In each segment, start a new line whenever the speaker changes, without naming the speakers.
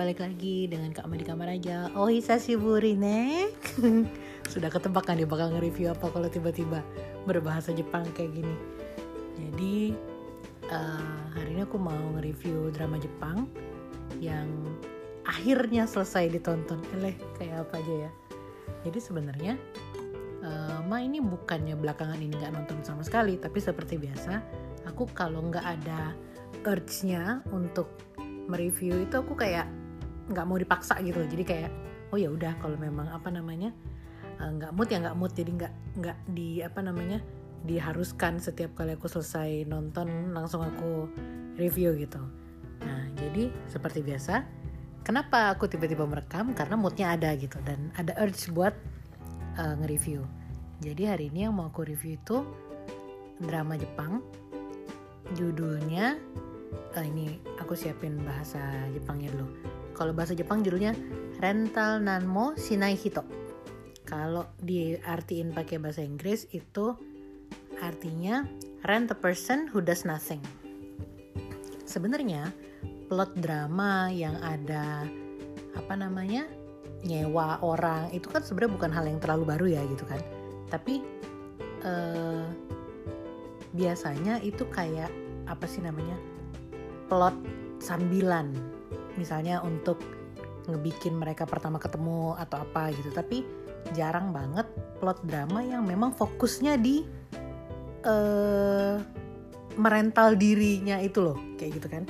balik lagi dengan Kak Ma di kamar aja. Oh hisashiburi ne. Sudah ketebak kan dia bakal nge-review apa kalau tiba-tiba berbahasa Jepang kayak gini. Jadi uh, hari ini aku mau nge-review drama Jepang yang akhirnya selesai ditonton. Eleh kayak apa aja ya. Jadi sebenarnya uh, Ma ini bukannya belakangan ini nggak nonton sama sekali, tapi seperti biasa aku kalau nggak ada urge-nya untuk mereview itu aku kayak nggak mau dipaksa gitu jadi kayak oh ya udah kalau memang apa namanya eh, nggak uh, mood ya nggak mood. Jadi nggak nggak di apa namanya diharuskan setiap kali aku selesai nonton langsung aku review gitu. Nah jadi seperti biasa kenapa aku tiba-tiba merekam? Karena moodnya ada gitu dan ada urge buat uh, nge-review. Jadi hari ini yang mau aku review itu drama Jepang. Judulnya uh, ini aku siapin bahasa Jepangnya dulu. Kalau bahasa Jepang judulnya Rental Nanmo Shinai Hito. Kalau diartiin pakai bahasa Inggris itu artinya rent a person who does nothing. Sebenarnya plot drama yang ada apa namanya nyewa orang itu kan sebenarnya bukan hal yang terlalu baru ya gitu kan. Tapi uh, biasanya itu kayak apa sih namanya plot sambilan misalnya untuk ngebikin mereka pertama ketemu atau apa gitu. Tapi jarang banget plot drama yang memang fokusnya di uh, merental dirinya itu loh kayak gitu kan.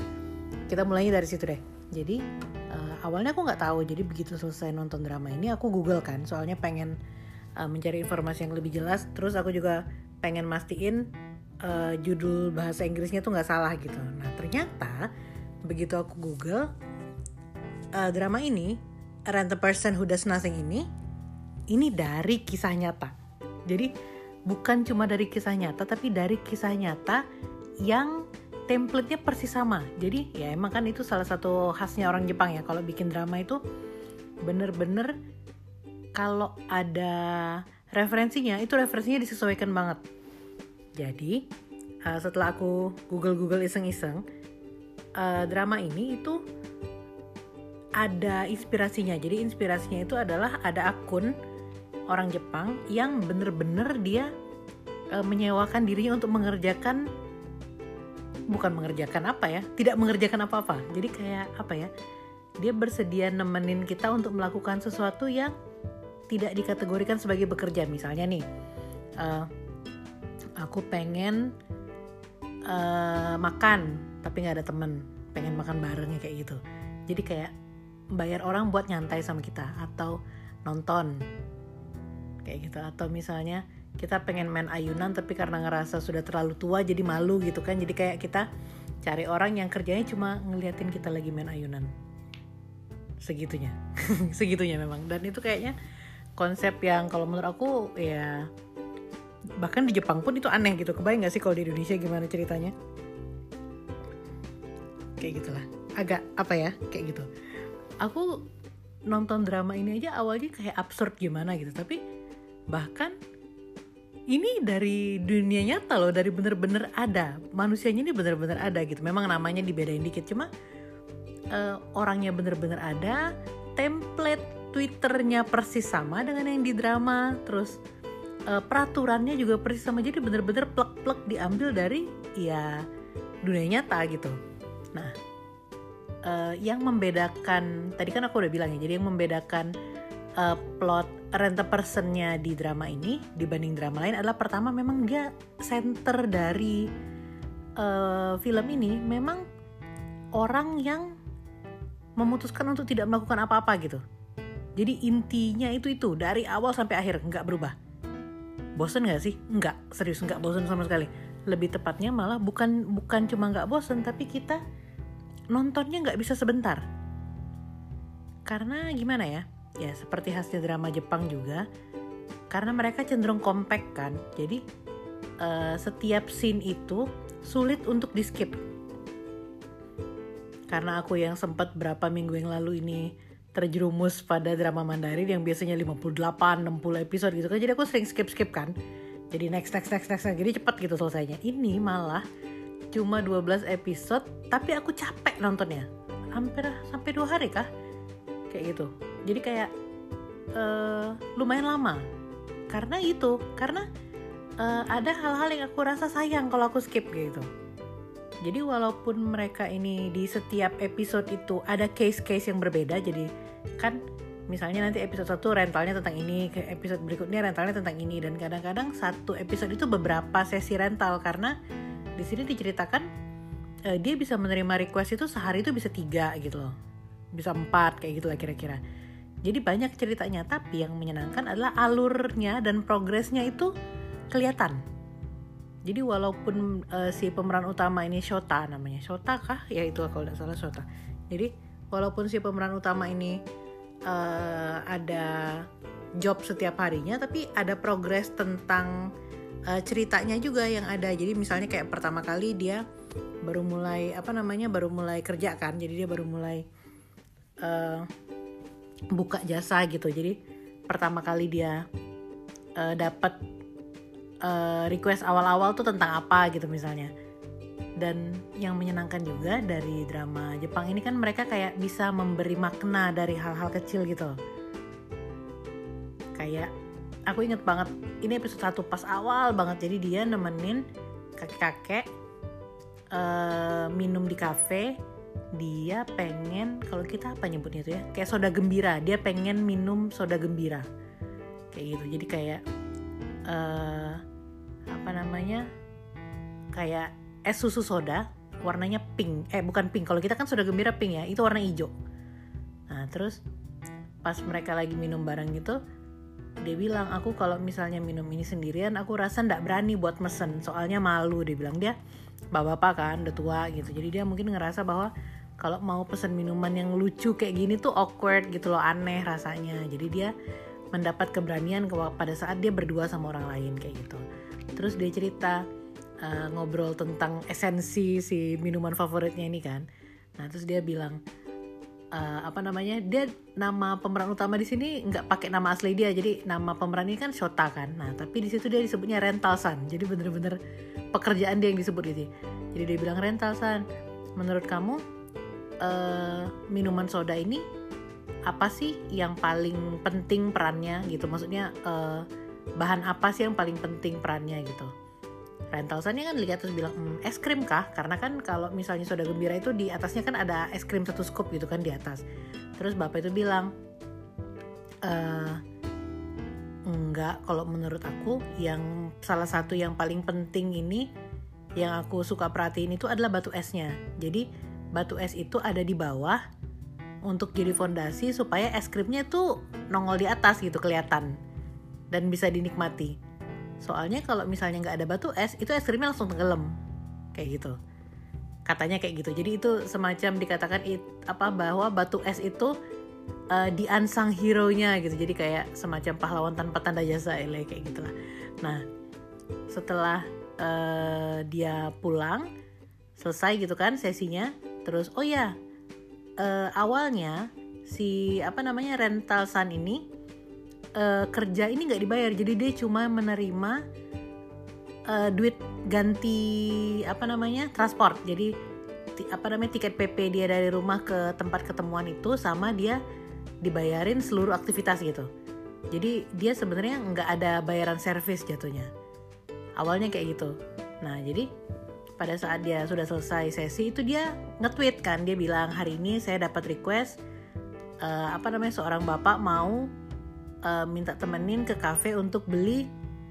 Kita mulainya dari situ deh. Jadi uh, awalnya aku nggak tahu. Jadi begitu selesai nonton drama ini aku google kan. Soalnya pengen uh, mencari informasi yang lebih jelas. Terus aku juga pengen mastiin uh, judul bahasa Inggrisnya tuh nggak salah gitu. Nah ternyata begitu aku Google uh, drama ini Rent a Person Who Does Nothing ini ini dari kisah nyata. Jadi bukan cuma dari kisah nyata tapi dari kisah nyata yang template-nya persis sama. Jadi ya emang kan itu salah satu khasnya orang Jepang ya kalau bikin drama itu bener-bener kalau ada referensinya itu referensinya disesuaikan banget jadi uh, setelah aku google-google iseng-iseng, uh, drama ini itu ada inspirasinya. Jadi inspirasinya itu adalah ada akun orang Jepang yang bener-bener dia uh, menyewakan dirinya untuk mengerjakan bukan mengerjakan apa ya, tidak mengerjakan apa-apa. Jadi kayak apa ya? Dia bersedia nemenin kita untuk melakukan sesuatu yang tidak dikategorikan sebagai bekerja. Misalnya nih, uh, aku pengen uh, makan tapi nggak ada temen pengen makan bareng kayak gitu jadi kayak bayar orang buat nyantai sama kita atau nonton. Kayak gitu. Atau misalnya kita pengen main ayunan tapi karena ngerasa sudah terlalu tua jadi malu gitu kan. Jadi kayak kita cari orang yang kerjanya cuma ngeliatin kita lagi main ayunan. Segitunya. Segitunya memang. Dan itu kayaknya konsep yang kalau menurut aku ya bahkan di Jepang pun itu aneh gitu. Kebayang gak sih kalau di Indonesia gimana ceritanya? Kayak gitulah. Agak apa ya? Kayak gitu aku nonton drama ini aja awalnya kayak absurd gimana gitu. Tapi bahkan ini dari dunia nyata loh dari bener-bener ada. Manusianya ini bener-bener ada gitu. Memang namanya dibedain dikit. Cuma uh, orangnya bener-bener ada template twitternya persis sama dengan yang di drama terus uh, peraturannya juga persis sama. Jadi bener-bener plek-plek diambil dari ya dunia nyata gitu. Nah uh, yang membedakan tadi kan aku udah bilang ya jadi yang membedakan uh, plot rent personnya di drama ini dibanding drama lain adalah pertama memang dia center dari uh, film ini memang orang yang memutuskan untuk tidak melakukan apa-apa gitu jadi intinya itu itu dari awal sampai akhir nggak berubah bosen gak sih? Enggak, serius enggak bosen sama sekali. Lebih tepatnya malah bukan bukan cuma nggak bosen, tapi kita nontonnya nggak bisa sebentar. Karena gimana ya? Ya seperti hasil drama Jepang juga, karena mereka cenderung compact kan, jadi uh, setiap scene itu sulit untuk di skip. Karena aku yang sempat berapa minggu yang lalu ini terjerumus pada drama Mandarin yang biasanya 58 60 episode gitu kan jadi aku sering skip skip kan jadi next next next next, jadi cepat gitu selesainya ini malah cuma 12 episode tapi aku capek nontonnya. Hampir sampai dua hari kah? Kayak gitu. Jadi kayak uh, lumayan lama. Karena itu karena uh, ada hal-hal yang aku rasa sayang kalau aku skip gitu. Jadi walaupun mereka ini di setiap episode itu ada case-case yang berbeda jadi kan misalnya nanti episode 1 rentalnya tentang ini episode berikutnya rentalnya tentang ini dan kadang-kadang satu episode itu beberapa sesi rental karena di sini diceritakan uh, dia bisa menerima request itu sehari itu bisa tiga gitu loh. Bisa empat kayak gitu lah kira-kira. Jadi banyak ceritanya tapi yang menyenangkan adalah alurnya dan progresnya itu kelihatan. Jadi walaupun uh, si pemeran utama ini Shota namanya Shota kah? Ya itu kalau tidak salah Shota. Jadi walaupun si pemeran utama ini uh, ada job setiap harinya tapi ada progres tentang uh, ceritanya juga yang ada. Jadi misalnya kayak pertama kali dia baru mulai apa namanya baru mulai kerja kan. Jadi dia baru mulai uh, buka jasa gitu. Jadi pertama kali dia uh, dapat uh, request awal-awal tuh tentang apa gitu misalnya. Dan yang menyenangkan juga dari drama Jepang ini kan mereka kayak bisa memberi makna dari hal-hal kecil gitu. Kayak aku inget banget ini episode satu pas awal banget. Jadi dia nemenin kakek-kakek uh, minum di kafe. Dia pengen kalau kita apa nyebutnya tuh ya? Kayak soda gembira. Dia pengen minum soda gembira. Kayak gitu. Jadi kayak uh, apa namanya? Kayak es susu soda warnanya pink. Eh bukan pink. Kalau kita kan soda gembira pink ya itu warna hijau. Nah terus pas mereka lagi minum bareng gitu dia bilang aku kalau misalnya minum ini sendirian aku rasa ndak berani buat mesen. Soalnya malu. Dia bilang dia bapak-bapak kan udah tua gitu. Jadi dia mungkin ngerasa bahwa kalau mau pesen minuman yang lucu kayak gini tuh awkward gitu loh aneh rasanya. Jadi dia mendapat keberanian pada saat dia berdua sama orang lain kayak gitu. Terus dia cerita uh, ngobrol tentang esensi si minuman favoritnya ini kan. Nah terus dia bilang uh, apa namanya dia nama pemeran utama di sini nggak pakai nama asli dia jadi nama pemeran ini kan Shota kan. Nah tapi di situ dia disebutnya rental san. Jadi bener-bener pekerjaan dia yang disebut itu jadi dia bilang rental san menurut kamu uh, minuman soda ini apa sih yang paling penting perannya? Gitu. Maksudnya uh, bahan apa sih yang paling penting perannya gitu rental Sunnya kan lihat terus bilang hmm, es krim kah? Karena kan kalau misalnya soda gembira itu di atasnya kan ada es krim satu scoop gitu kan di atas. Terus bapak itu bilang e, enggak kalau menurut aku yang salah satu yang paling penting ini yang aku suka perhatiin itu adalah batu esnya. Jadi batu es itu ada di bawah untuk jadi fondasi supaya es krimnya tuh nongol di atas gitu kelihatan. Dan bisa dinikmati. Soalnya kalau misalnya nggak ada batu es, itu es krimnya langsung tenggelam kayak gitu. Katanya kayak gitu. Jadi itu semacam dikatakan it, apa bahwa batu es itu uh, di ansang hero-nya gitu. Jadi kayak semacam pahlawan tanpa tanda jasa ele kayak gitulah. Nah, setelah uh, dia pulang selesai gitu kan sesinya terus oh ya uh, awalnya si apa namanya rental san ini uh, kerja ini nggak dibayar. Jadi dia cuma menerima uh, duit ganti apa namanya transport. Jadi apa namanya tiket PP dia dari rumah ke tempat ketemuan itu sama dia dibayarin seluruh aktivitas gitu. Jadi dia sebenarnya nggak ada bayaran servis jatuhnya. Awalnya kayak gitu. Nah jadi pada saat dia sudah selesai sesi itu dia nge-tweet kan. Dia bilang hari ini saya dapat request uh, apa namanya seorang bapak mau uh, minta temenin ke cafe untuk beli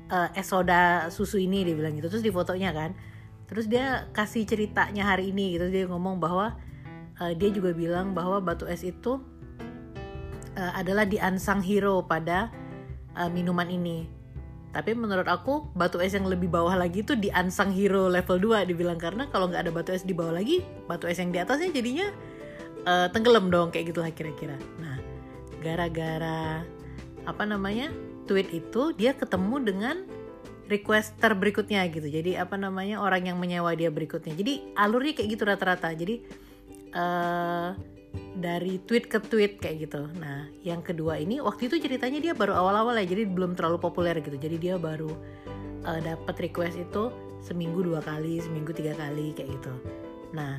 uh, es soda susu ini dia bilang gitu. Terus di fotonya kan. Terus dia kasih ceritanya hari ini gitu. Dia ngomong bahwa uh, dia juga bilang bahwa batu es itu uh, adalah di ansang hero pada uh, minuman ini. Tapi menurut aku batu es yang lebih bawah lagi tuh di Unsung Hero level 2 dibilang. Karena kalau nggak ada batu es di bawah lagi, batu es yang di atasnya jadinya uh, tenggelam dong kayak gitulah kira-kira. Nah, gara-gara apa namanya? tweet itu dia ketemu dengan requester berikutnya gitu. Jadi apa namanya? orang yang menyewa dia berikutnya. Jadi alurnya kayak gitu rata-rata. Jadi uh, dari tweet ke tweet kayak gitu. Nah, yang kedua ini waktu itu ceritanya dia baru awal-awal ya, jadi belum terlalu populer gitu. Jadi dia baru uh, dapat request itu seminggu dua kali, seminggu tiga kali kayak gitu. Nah,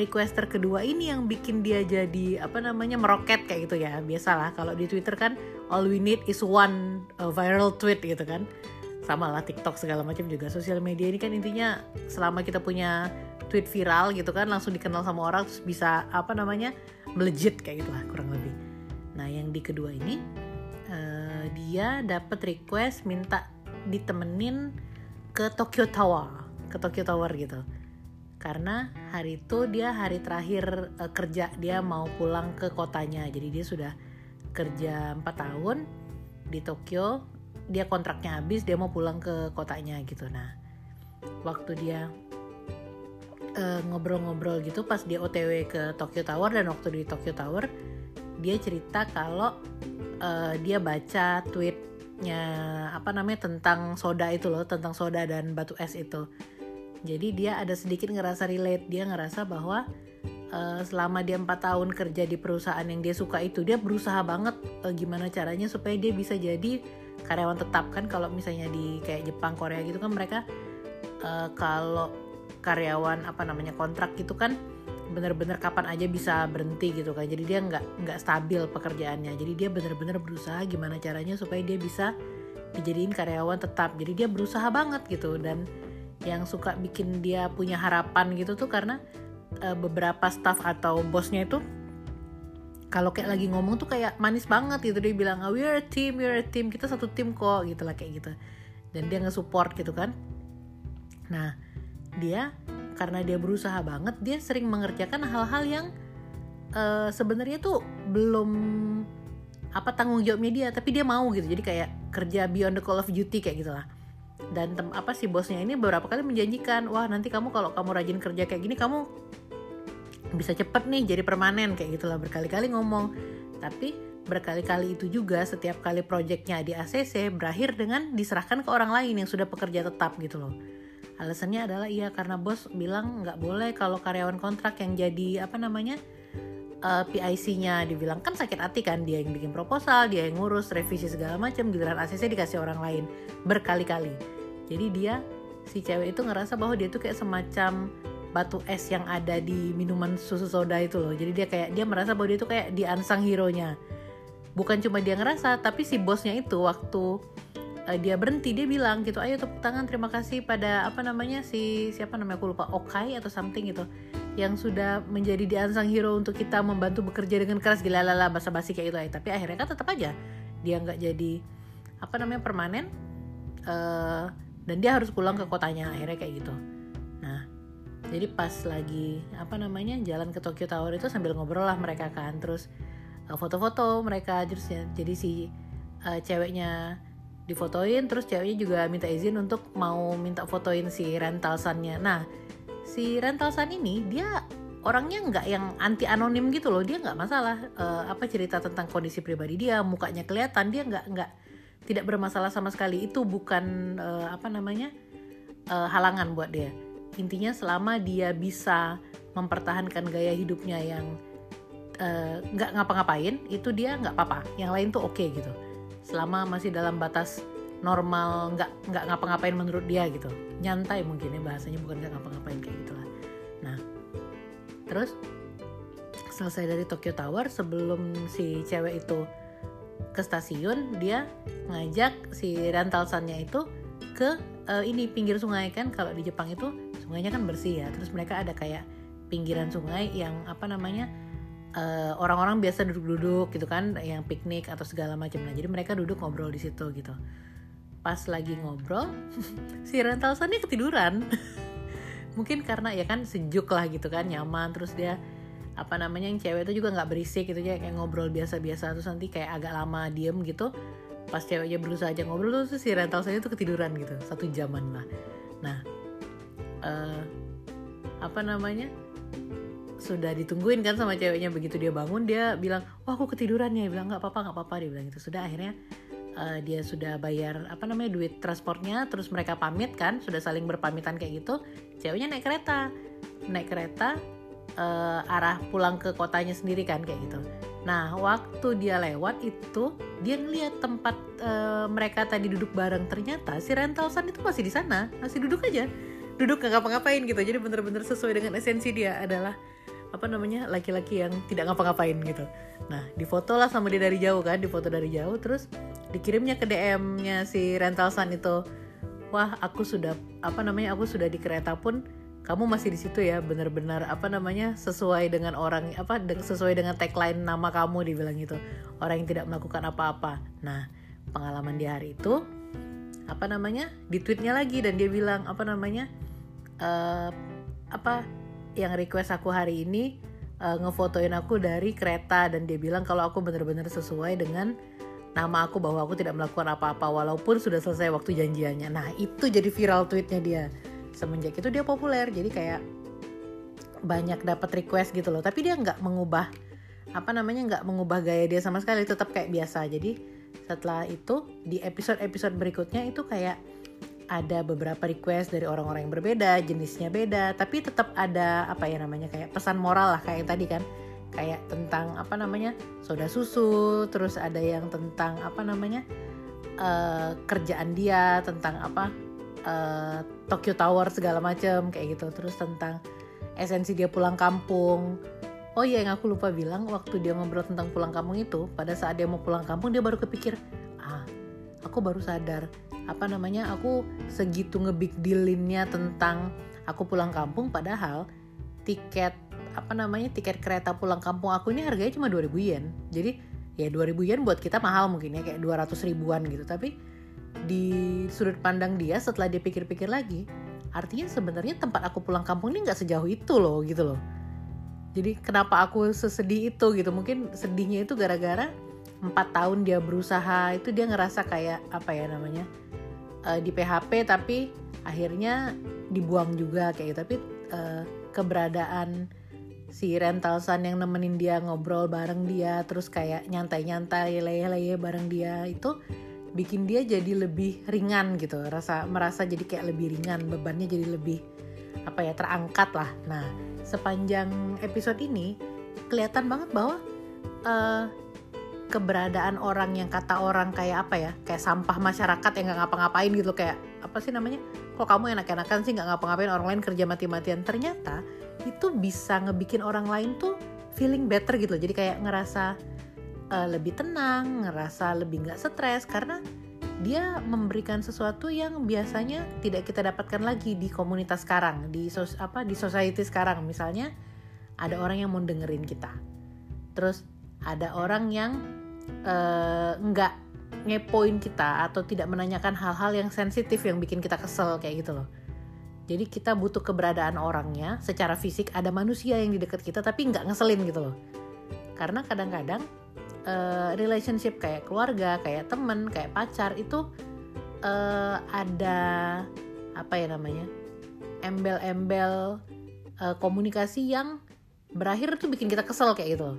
requester kedua ini yang bikin dia jadi apa namanya meroket kayak gitu ya. Biasalah kalau di Twitter kan all we need is one uh, viral tweet gitu kan. Sama lah TikTok segala macam juga. Sosial media ini kan intinya selama kita punya tweet viral gitu kan langsung dikenal sama orang terus bisa apa namanya melejit kayak gitulah kurang lebih. Nah yang di kedua ini uh, dia dapat request minta ditemenin ke Tokyo Tower. Ke Tokyo Tower gitu karena hari itu dia hari terakhir uh, kerja dia mau pulang ke kotanya. Jadi dia sudah kerja 4 tahun di Tokyo. Dia kontraknya habis dia mau pulang ke kotanya gitu. Nah waktu dia eh, ngobrol-ngobrol uh, gitu pas dia OTW ke Tokyo Tower dan waktu di Tokyo Tower dia cerita kalau uh, dia baca tweetnya apa namanya tentang soda itu loh tentang soda dan batu es itu jadi dia ada sedikit ngerasa relate. Dia ngerasa bahwa uh, selama dia empat tahun kerja di perusahaan yang dia suka itu dia berusaha banget uh, gimana caranya supaya dia bisa jadi karyawan tetap. Kan kalau misalnya di kayak Jepang Korea gitu kan mereka uh, kalau karyawan apa namanya kontrak gitu kan bener-bener kapan aja bisa berhenti gitu kan. Jadi dia nggak nggak stabil pekerjaannya. Jadi dia bener-bener berusaha gimana caranya supaya dia bisa dijadiin karyawan tetap. Jadi dia berusaha banget gitu dan yang suka bikin dia punya harapan gitu tuh karena uh, beberapa staff atau bosnya itu kalau kayak lagi ngomong tuh kayak manis banget gitu. Dia bilang oh, we're a team we're a team kita satu tim kok gitu lah kayak gitu. Dan dia nge-support gitu kan. Nah dia karena dia berusaha banget dia sering mengerjakan hal-hal yang uh, sebenarnya tuh belum apa tanggung jawabnya dia tapi dia mau gitu. Jadi kayak kerja beyond the call of duty kayak gitulah dan tem apa sih bosnya ini beberapa kali menjanjikan wah nanti kamu kalau kamu rajin kerja kayak gini kamu bisa cepet nih jadi permanen kayak gitulah berkali-kali ngomong. Tapi berkali-kali itu juga setiap kali proyeknya di ACC berakhir dengan diserahkan ke orang lain yang sudah pekerja tetap gitu loh. Alasannya adalah iya karena bos bilang nggak boleh kalau karyawan kontrak yang jadi apa namanya uh, eh, PIC-nya dibilang kan sakit hati kan dia yang bikin proposal dia yang ngurus revisi segala macam giliran ACC dikasih orang lain berkali-kali. Jadi dia si cewek itu ngerasa bahwa dia tuh kayak semacam batu es yang ada di minuman susu soda itu loh. Jadi dia kayak dia merasa bahwa dia tuh kayak di ansang hero nya bukan cuma dia ngerasa tapi si bosnya itu waktu uh, dia berhenti dia bilang gitu ayo tepuk tangan terima kasih pada apa namanya si siapa namanya aku lupa Okai atau something gitu yang sudah menjadi di ansang hero untuk kita membantu bekerja dengan keras. Gila lala basa basi kayak itu aja tapi akhirnya kan tetap aja dia nggak jadi apa namanya permanen uh, dan dia harus pulang ke kotanya akhirnya kayak gitu. Nah jadi pas lagi apa namanya jalan ke Tokyo Tower itu sambil ngobrol lah mereka kan. Terus eh, foto-foto mereka terus ya jadi si uh, ceweknya difotoin terus ceweknya juga minta izin untuk mau minta fotoin si rental sunnya. Nah si rental sun ini dia orangnya nggak yang anti anonim gitu loh. Dia nggak masalah uh, apa cerita tentang kondisi pribadi dia mukanya kelihatan dia nggak nggak tidak bermasalah sama sekali. Itu bukan uh, apa namanya uh, halangan buat dia. Intinya selama dia bisa mempertahankan gaya hidupnya yang nggak uh, ngapa-ngapain itu dia nggak apa-apa. Yang lain tuh oke okay, gitu. Selama masih dalam batas normal nggak nggak ngapa-ngapain menurut dia gitu. Nyantai mungkin ya bahasanya bukan nggak ngapa-ngapain kayak gitulah. Nah terus selesai dari Tokyo Tower sebelum si cewek itu ke stasiun dia ngajak si rental sunnya itu ke uh, ini pinggir sungai kan kalau di Jepang itu sungainya kan bersih ya. Terus mereka ada kayak pinggiran sungai yang apa namanya eh, orang-orang biasa duduk-duduk gitu kan yang piknik atau segala macam. Nah jadi mereka duduk ngobrol di situ gitu pas lagi ngobrol si rental sunnya ketiduran. Mungkin karena ya kan sejuk lah gitu kan nyaman. Terus dia apa namanya yang cewek itu juga nggak berisik gitu ya kayak ngobrol biasa-biasa. Terus nanti kayak agak lama diem gitu pas ceweknya berusaha aja ngobrol tuh si rental saya tuh ketiduran gitu satu jaman lah. Nah uh, apa namanya sudah ditungguin kan sama ceweknya. Begitu dia bangun dia bilang wah aku ketiduran ya bilang nggak apa-apa nggak apa-apa. Dia bilang gitu. Sudah akhirnya uh, dia sudah bayar apa namanya duit transportnya terus mereka pamit kan sudah saling berpamitan kayak gitu ceweknya naik kereta. Naik kereta uh, arah pulang ke kotanya sendiri kan kayak gitu. Nah waktu dia lewat itu dia ngeliat tempat uh, mereka tadi duduk bareng. Ternyata si rental sun itu masih di sana masih duduk aja. Duduk nggak ngapa-ngapain gitu jadi bener-bener sesuai dengan esensi dia adalah apa namanya laki-laki yang tidak ngapa-ngapain gitu. Nah difoto lah sama dia dari jauh kan difoto dari jauh terus dikirimnya ke DM-nya si rental sun itu. Wah aku sudah apa namanya aku sudah di kereta pun kamu masih di situ ya benar-benar apa namanya sesuai dengan orang apa sesuai dengan tagline nama kamu dibilang gitu. Orang yang tidak melakukan apa-apa. Nah pengalaman di hari itu apa namanya di tweetnya lagi dan dia bilang apa namanya uh, apa yang request aku hari ini uh, ngefotoin aku dari kereta dan dia bilang kalau aku bener-bener sesuai dengan nama aku bahwa aku tidak melakukan apa-apa walaupun sudah selesai waktu janjiannya. Nah itu jadi viral tweetnya dia. Semenjak itu dia populer jadi kayak banyak dapat request gitu loh. Tapi dia nggak mengubah apa namanya nggak mengubah gaya dia sama sekali tetap kayak biasa. Jadi setelah itu di episode-episode berikutnya itu kayak ada beberapa request dari orang-orang yang berbeda, jenisnya beda, tapi tetap ada apa ya namanya kayak pesan moral lah kayak tadi kan. Kayak tentang apa namanya? soda susu, terus ada yang tentang apa namanya? Uh, kerjaan dia, tentang apa? Uh, Tokyo Tower segala macam kayak gitu. Terus tentang esensi dia pulang kampung. Oh iya yang aku lupa bilang waktu dia ngobrol tentang pulang kampung itu, pada saat dia mau pulang kampung dia baru kepikir, ah, aku baru sadar apa namanya aku segitu ngebig dealinnya tentang aku pulang kampung padahal tiket apa namanya tiket kereta pulang kampung aku ini harganya cuma 2000 yen. Jadi ya 2000 yen buat kita mahal mungkin ya kayak 200 ribuan gitu. Tapi di sudut pandang dia setelah dia pikir-pikir lagi artinya sebenarnya tempat aku pulang kampung ini nggak sejauh itu loh gitu loh. Jadi kenapa aku sesedih itu gitu? Mungkin sedihnya itu gara-gara empat tahun dia berusaha itu dia ngerasa kayak apa ya namanya uh, di PHP tapi akhirnya dibuang juga kayak gitu. Tapi uh, keberadaan si rental san yang nemenin dia ngobrol bareng dia terus kayak nyantai-nyantai leye-leye bareng dia itu bikin dia jadi lebih ringan gitu. Rasa merasa jadi kayak lebih ringan bebannya jadi lebih apa ya terangkat lah. Nah sepanjang episode ini kelihatan banget bahwa uh, keberadaan orang yang kata orang kayak apa ya? Kayak sampah masyarakat yang nggak ngapa-ngapain gitu kayak apa sih namanya? Kok kamu enak-enakan sih nggak ngapa-ngapain orang lain kerja mati-matian? Ternyata itu bisa ngebikin orang lain tuh feeling better gitu jadi kayak ngerasa uh, lebih tenang ngerasa lebih nggak stres karena dia memberikan sesuatu yang biasanya tidak kita dapatkan lagi di komunitas sekarang di sos apa di society sekarang. Misalnya ada orang yang mau dengerin kita. Terus ada orang yang uh, ngepoin kita atau tidak menanyakan hal-hal yang sensitif yang bikin kita kesel kayak gitu loh. Jadi kita butuh keberadaan orangnya secara fisik ada manusia yang di dekat kita tapi nggak ngeselin gitu loh. Karena kadang-kadang uh, relationship kayak keluarga, kayak temen, kayak pacar itu uh, ada apa ya namanya embel-embel uh, komunikasi yang berakhir tuh bikin kita kesel kayak gitu loh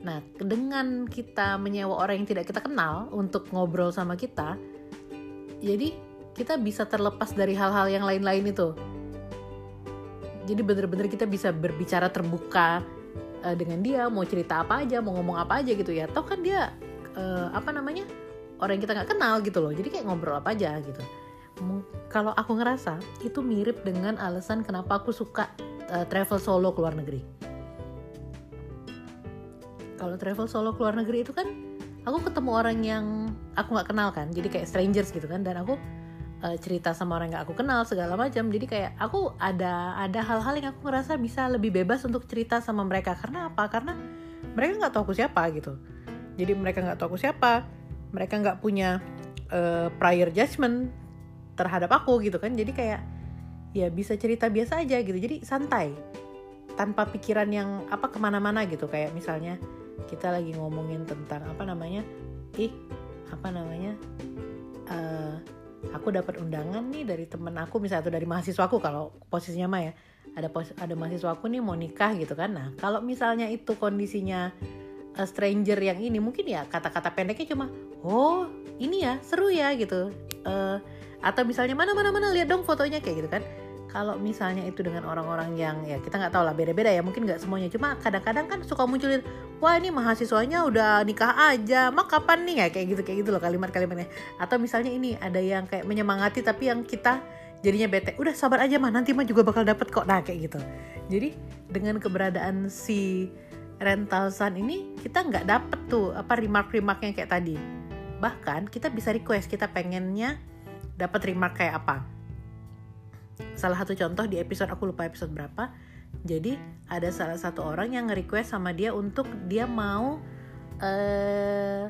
Nah, dengan kita menyewa orang yang tidak kita kenal untuk ngobrol sama kita, jadi kita bisa terlepas dari hal-hal yang lain-lain itu. Jadi bener-bener kita bisa berbicara terbuka uh, dengan dia, mau cerita apa aja, mau ngomong apa aja gitu ya. Toh kan dia uh, apa namanya orang yang kita nggak kenal gitu loh. Jadi kayak ngobrol apa aja gitu. Kalau aku ngerasa itu mirip dengan alasan kenapa aku suka uh, travel solo ke luar negeri kalau travel solo ke luar negeri itu kan aku ketemu orang yang aku nggak kenal kan jadi kayak strangers gitu kan dan aku uh, cerita sama orang yang aku kenal segala macam. Jadi kayak aku ada ada hal-hal yang aku ngerasa bisa lebih bebas untuk cerita sama mereka. Karena apa? Karena mereka nggak tahu aku siapa gitu. Jadi mereka nggak tahu aku siapa mereka nggak punya uh, prior judgment terhadap aku gitu kan. Jadi kayak ya bisa cerita biasa aja gitu. Jadi santai tanpa pikiran yang apa ke mana-mana gitu. Kayak misalnya kita lagi ngomongin tentang apa namanya ih apa namanya uh, aku dapat undangan nih dari temen aku misalnya atau dari mahasiswaku kalau posisinya mah ya ada pos ada mahasiswaku nih mau nikah gitu kan. Nah kalau misalnya itu kondisinya uh, stranger yang ini mungkin ya kata-kata pendeknya cuma oh ini ya seru ya gitu. Uh, atau misalnya mana mana mana lihat dong fotonya kayak gitu kan kalau misalnya itu dengan orang-orang yang ya kita nggak tahu lah beda-beda ya mungkin nggak semuanya. Cuma kadang-kadang kan suka munculin wah ini mahasiswanya udah nikah aja mak kapan nih? Ya kayak gitu kayak gitu loh kalimat-kalimatnya. Atau misalnya ini ada yang kayak menyemangati tapi yang kita jadinya bete udah sabar aja mah nanti mah juga bakal dapet kok. Nah kayak gitu. Jadi dengan keberadaan si rental sun ini kita nggak dapet tuh apa remark-remark yang kayak tadi. Bahkan kita bisa request kita pengennya dapat remark kayak apa salah satu contoh di episode aku lupa episode berapa. Jadi ada salah satu orang yang nge-request sama dia untuk dia mau uh,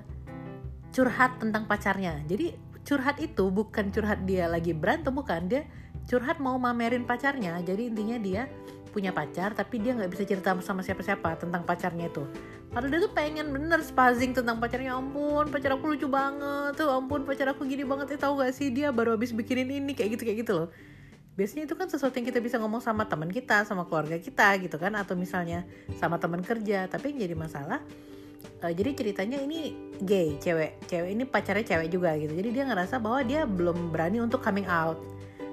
curhat tentang pacarnya. Jadi curhat itu bukan curhat dia lagi berantem bukan. Dia curhat mau mamerin pacarnya. Jadi intinya dia punya pacar tapi dia nggak bisa cerita sama siapa-siapa tentang pacarnya itu. Padahal dia tuh pengen bener spazing tentang pacarnya. Ampun pacar aku lucu banget. Tuh ampun pacar aku gini banget. Ya tahu gak sih? Dia baru habis bikinin ini kayak gitu kayak gitu loh biasanya itu kan sesuatu yang kita bisa ngomong sama teman kita sama keluarga kita gitu kan atau misalnya sama teman kerja. Tapi yang jadi masalah uh, jadi ceritanya ini gay cewek. Cewek ini pacarnya cewek juga gitu. Jadi dia ngerasa bahwa dia belum berani untuk coming out.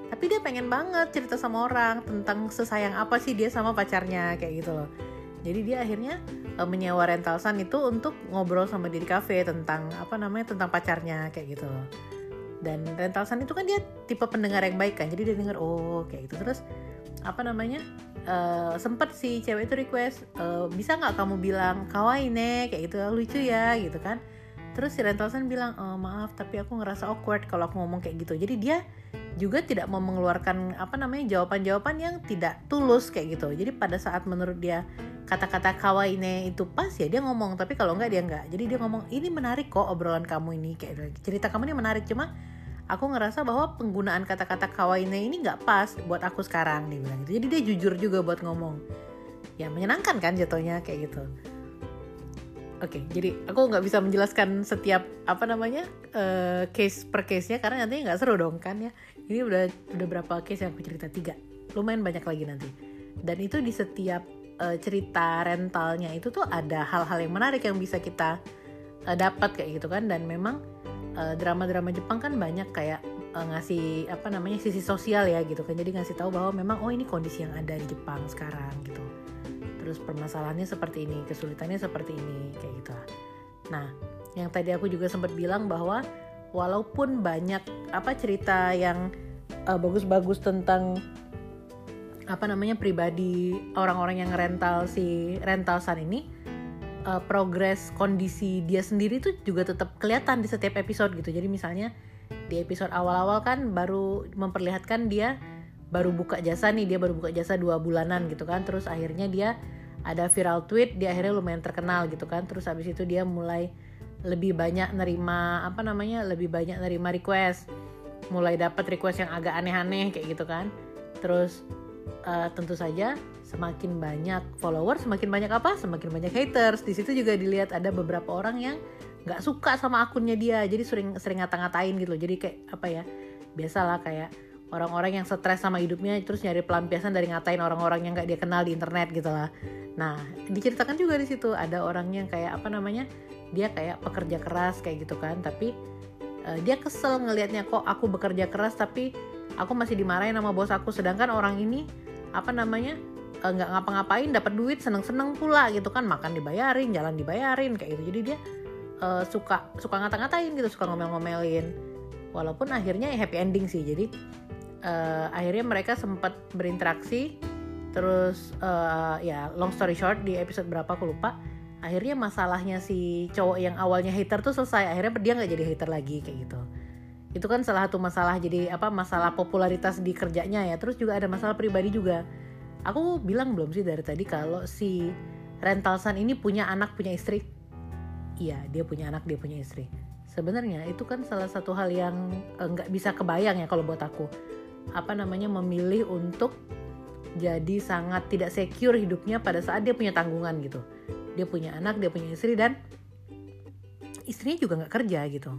Tapi dia pengen banget cerita sama orang tentang sesayang apa sih dia sama pacarnya kayak gitu loh. Jadi dia akhirnya uh, menyewa rental sun itu untuk ngobrol sama dia di cafe tentang apa namanya tentang pacarnya kayak gitu loh dan rental sun itu kan dia tipe pendengar yang baik kan jadi dia denger oh kayak gitu. Terus apa namanya uh, sempet si cewek itu request uh, bisa nggak kamu bilang kawaii nih kayak gitu lucu ya gitu kan terus si rental sun bilang oh, maaf tapi aku ngerasa awkward kalau aku ngomong kayak gitu jadi dia juga tidak mau mengeluarkan apa namanya jawaban-jawaban yang tidak tulus kayak gitu. Jadi pada saat menurut dia kata-kata kawaii itu pas ya dia ngomong, tapi kalau enggak dia enggak. Jadi dia ngomong ini menarik kok obrolan kamu ini kayak gitu. cerita kamu ini menarik cuma aku ngerasa bahwa penggunaan kata-kata kawaii ini nggak pas buat aku sekarang dia bilang gitu. Jadi dia jujur juga buat ngomong. Ya menyenangkan kan jatuhnya kayak gitu. Oke, okay, jadi aku nggak bisa menjelaskan setiap apa namanya uh, case per case nya karena nanti nggak seru dong kan ya. Ini udah udah berapa case yang aku cerita? Tiga. Lumayan banyak lagi nanti. Dan itu di setiap uh, cerita rentalnya itu tuh ada hal-hal yang menarik yang bisa kita uh, dapat kayak gitu kan. Dan memang eh, drama-drama Jepang kan banyak kayak uh, ngasih apa namanya sisi sosial ya gitu kan. Jadi ngasih tahu bahwa memang oh ini kondisi yang ada di Jepang sekarang gitu terus permasalahannya seperti ini kesulitannya seperti ini kayak gitu nah yang tadi aku juga sempat bilang bahwa walaupun banyak apa cerita yang uh, bagus-bagus tentang apa namanya pribadi orang-orang yang rental si rental san ini uh, progres kondisi dia sendiri tuh juga tetap kelihatan di setiap episode gitu. Jadi misalnya di episode awal-awal kan baru memperlihatkan dia baru buka jasa nih dia baru buka jasa dua bulanan gitu kan. Terus akhirnya dia ada viral tweet dia akhirnya lumayan terkenal gitu kan. Terus habis itu dia mulai lebih banyak nerima apa namanya lebih banyak nerima request. Mulai dapat request yang agak aneh-aneh kayak gitu kan. Terus uh, tentu saja semakin banyak follower semakin banyak apa? Semakin banyak haters. Di situ juga dilihat ada beberapa orang yang nggak suka sama akunnya dia. Jadi sering sering ngata-ngatain gitu loh. Jadi kayak apa ya biasalah kayak orang-orang yang stres sama hidupnya terus nyari pelampiasan dari ngatain orang-orang yang nggak dia kenal di internet gitu lah. Nah diceritakan juga di situ ada orang yang kayak apa namanya dia kayak pekerja keras kayak gitu kan tapi uh, dia kesel ngelihatnya kok aku bekerja keras tapi aku masih dimarahin sama bos aku sedangkan orang ini apa namanya eh, nggak ngapa-ngapain dapat duit seneng-seneng pula gitu kan makan dibayarin jalan dibayarin kayak gitu. Jadi dia uh, suka suka ngata-ngatain gitu suka ngomel-ngomelin walaupun akhirnya ya happy ending sih jadi uh, akhirnya mereka sempat berinteraksi terus uh, ya long story short di episode berapa aku lupa akhirnya masalahnya si cowok yang awalnya hater tuh selesai akhirnya dia nggak jadi hater lagi kayak gitu. Itu kan salah satu masalah jadi apa masalah popularitas di kerjanya ya terus juga ada masalah pribadi juga. Aku bilang belum sih dari tadi kalau si rental sun ini punya anak punya istri? Iya dia punya anak dia punya istri sebenarnya itu kan salah satu hal yang eh, nggak bisa kebayang ya kalau buat aku. Apa namanya memilih untuk jadi sangat tidak secure hidupnya pada saat dia punya tanggungan gitu. Dia punya anak dia punya istri dan istrinya juga nggak kerja gitu.